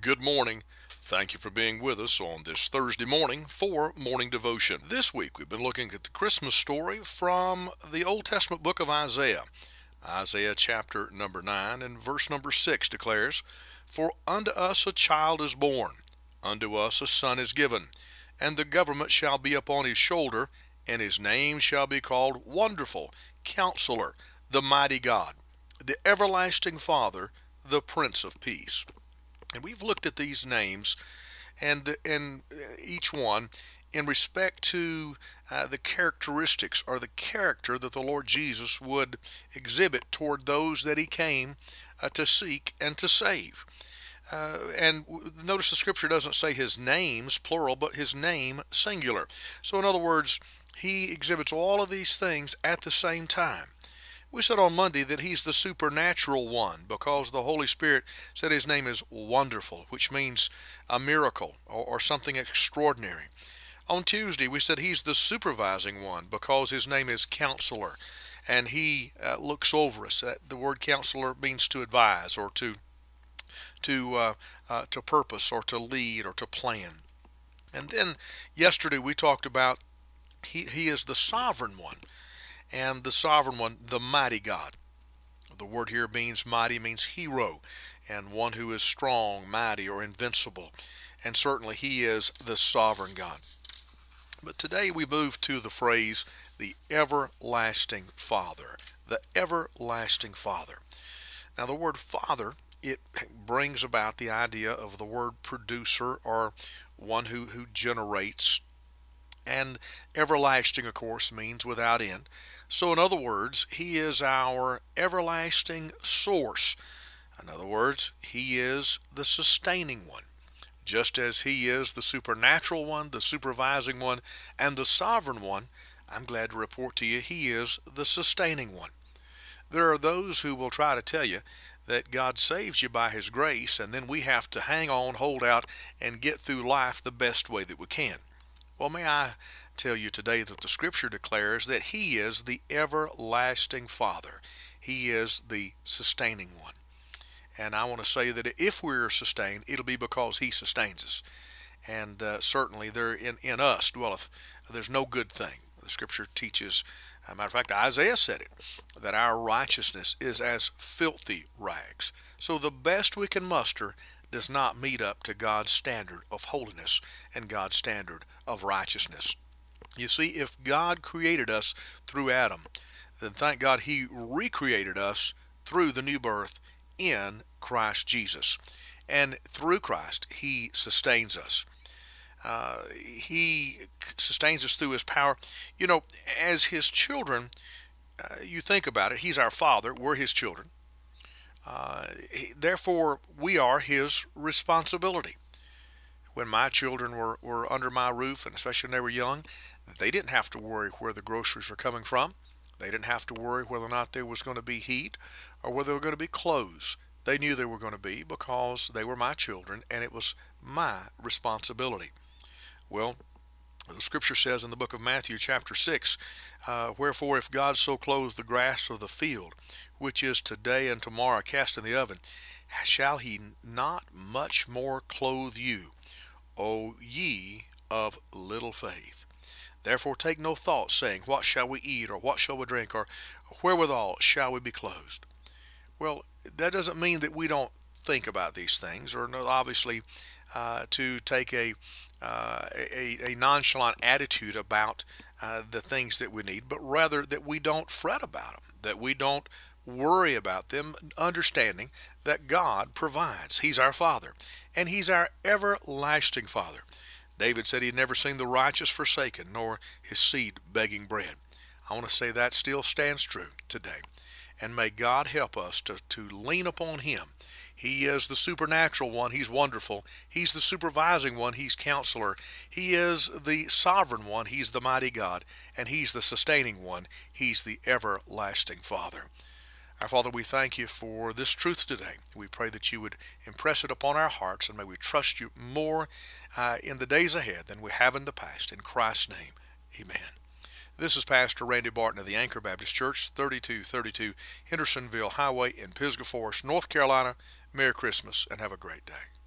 Good morning. Thank you for being with us on this Thursday morning for Morning Devotion. This week we've been looking at the Christmas story from the Old Testament book of Isaiah. Isaiah chapter number 9 and verse number 6 declares, For unto us a child is born, unto us a son is given, and the government shall be upon his shoulder, and his name shall be called Wonderful, Counselor, the Mighty God, the Everlasting Father, the Prince of Peace. And we've looked at these names and the, and uh, each one in respect to uh, the characteristics or the character that the Lord Jesus would exhibit toward those that he came uh, to seek and to save. Uh, and notice the scripture doesn't say his names plural, but his name singular. So, in other words, he exhibits all of these things at the same time. We said on Monday that he's the supernatural one because the Holy Spirit said his name is wonderful, which means a miracle or, or, something extraordinary. On Tuesday, we said he's the supervising one because his name is counselor and he uh, looks over us. That the word counselor means to advise or to to uh, uh, to purpose or to lead or to plan. And then yesterday we talked about he, he is the sovereign one and the sovereign one, the mighty God. The word here means mighty means hero and one who is strong, mighty, or invincible. And certainly he is the sovereign God. But today we move to the phrase the everlasting Father. The everlasting Father. Now the word Father, it brings about the idea of the word producer or one who, who generates. And everlasting, of course, means without end. So, in other words, He is our everlasting source. In other words, He is the sustaining one. Just as He is the supernatural one, the supervising one, and the sovereign one, I'm glad to report to you He is the sustaining one. There are those who will try to tell you that God saves you by His grace, and then we have to hang on, hold out, and get through life the best way that we can. Well, may I tell you today that the scripture declares that He is the everlasting Father. He is the sustaining one. And I want to say that if we're sustained, it'll be because He sustains us. And uh, certainly there in, in us dwelleth, there's no good thing. The scripture teaches, a matter of fact, Isaiah said it, that our righteousness is as filthy rags. So the best we can muster does not meet up to God's standard of holiness and God's standard of righteousness. You see, if God created us through Adam, then thank God He recreated us through the new birth in Christ Jesus. And through Christ, He sustains us. Uh, he sustains us through His power. You know, as His children, uh, you think about it, He's our Father, we're His children. Uh, he, therefore, we are His responsibility. When my children were, were under my roof, and especially when they were young, they didn't have to worry where the groceries were coming from. They didn't have to worry whether or not there was going to be heat or whether there were going to be clothes. They knew there were going to be because they were my children and it was my responsibility. Well, the scripture says in the book of Matthew, chapter 6, uh, Wherefore, if God so clothe the grass of the field, which is today and tomorrow cast in the oven, shall he not much more clothe you, O ye of little faith? Therefore take no thought, saying, What shall we eat, or what shall we drink, or wherewithal shall we be clothed? Well, that doesn't mean that we don't think about these things, or obviously uh, to take a, uh, a, a nonchalant attitude about uh, the things that we need, but rather that we don't fret about them, that we don't worry about them, understanding that God provides. He's our Father, and He's our everlasting Father. David said he had never seen the righteous forsaken, nor his seed begging bread. I want to say that still stands true today. And may God help us to, to lean upon Him. He is the supernatural one. He's wonderful. He's the supervising one. He's counselor. He is the sovereign one. He's the mighty God. And He's the sustaining one. He's the everlasting Father. Our Father, we thank you for this truth today. We pray that you would impress it upon our hearts and may we trust you more uh, in the days ahead than we have in the past. In Christ's name, amen. This is Pastor Randy Barton of the Anchor Baptist Church, 3232 Hendersonville Highway in Pisgah Forest, North Carolina. Merry Christmas and have a great day.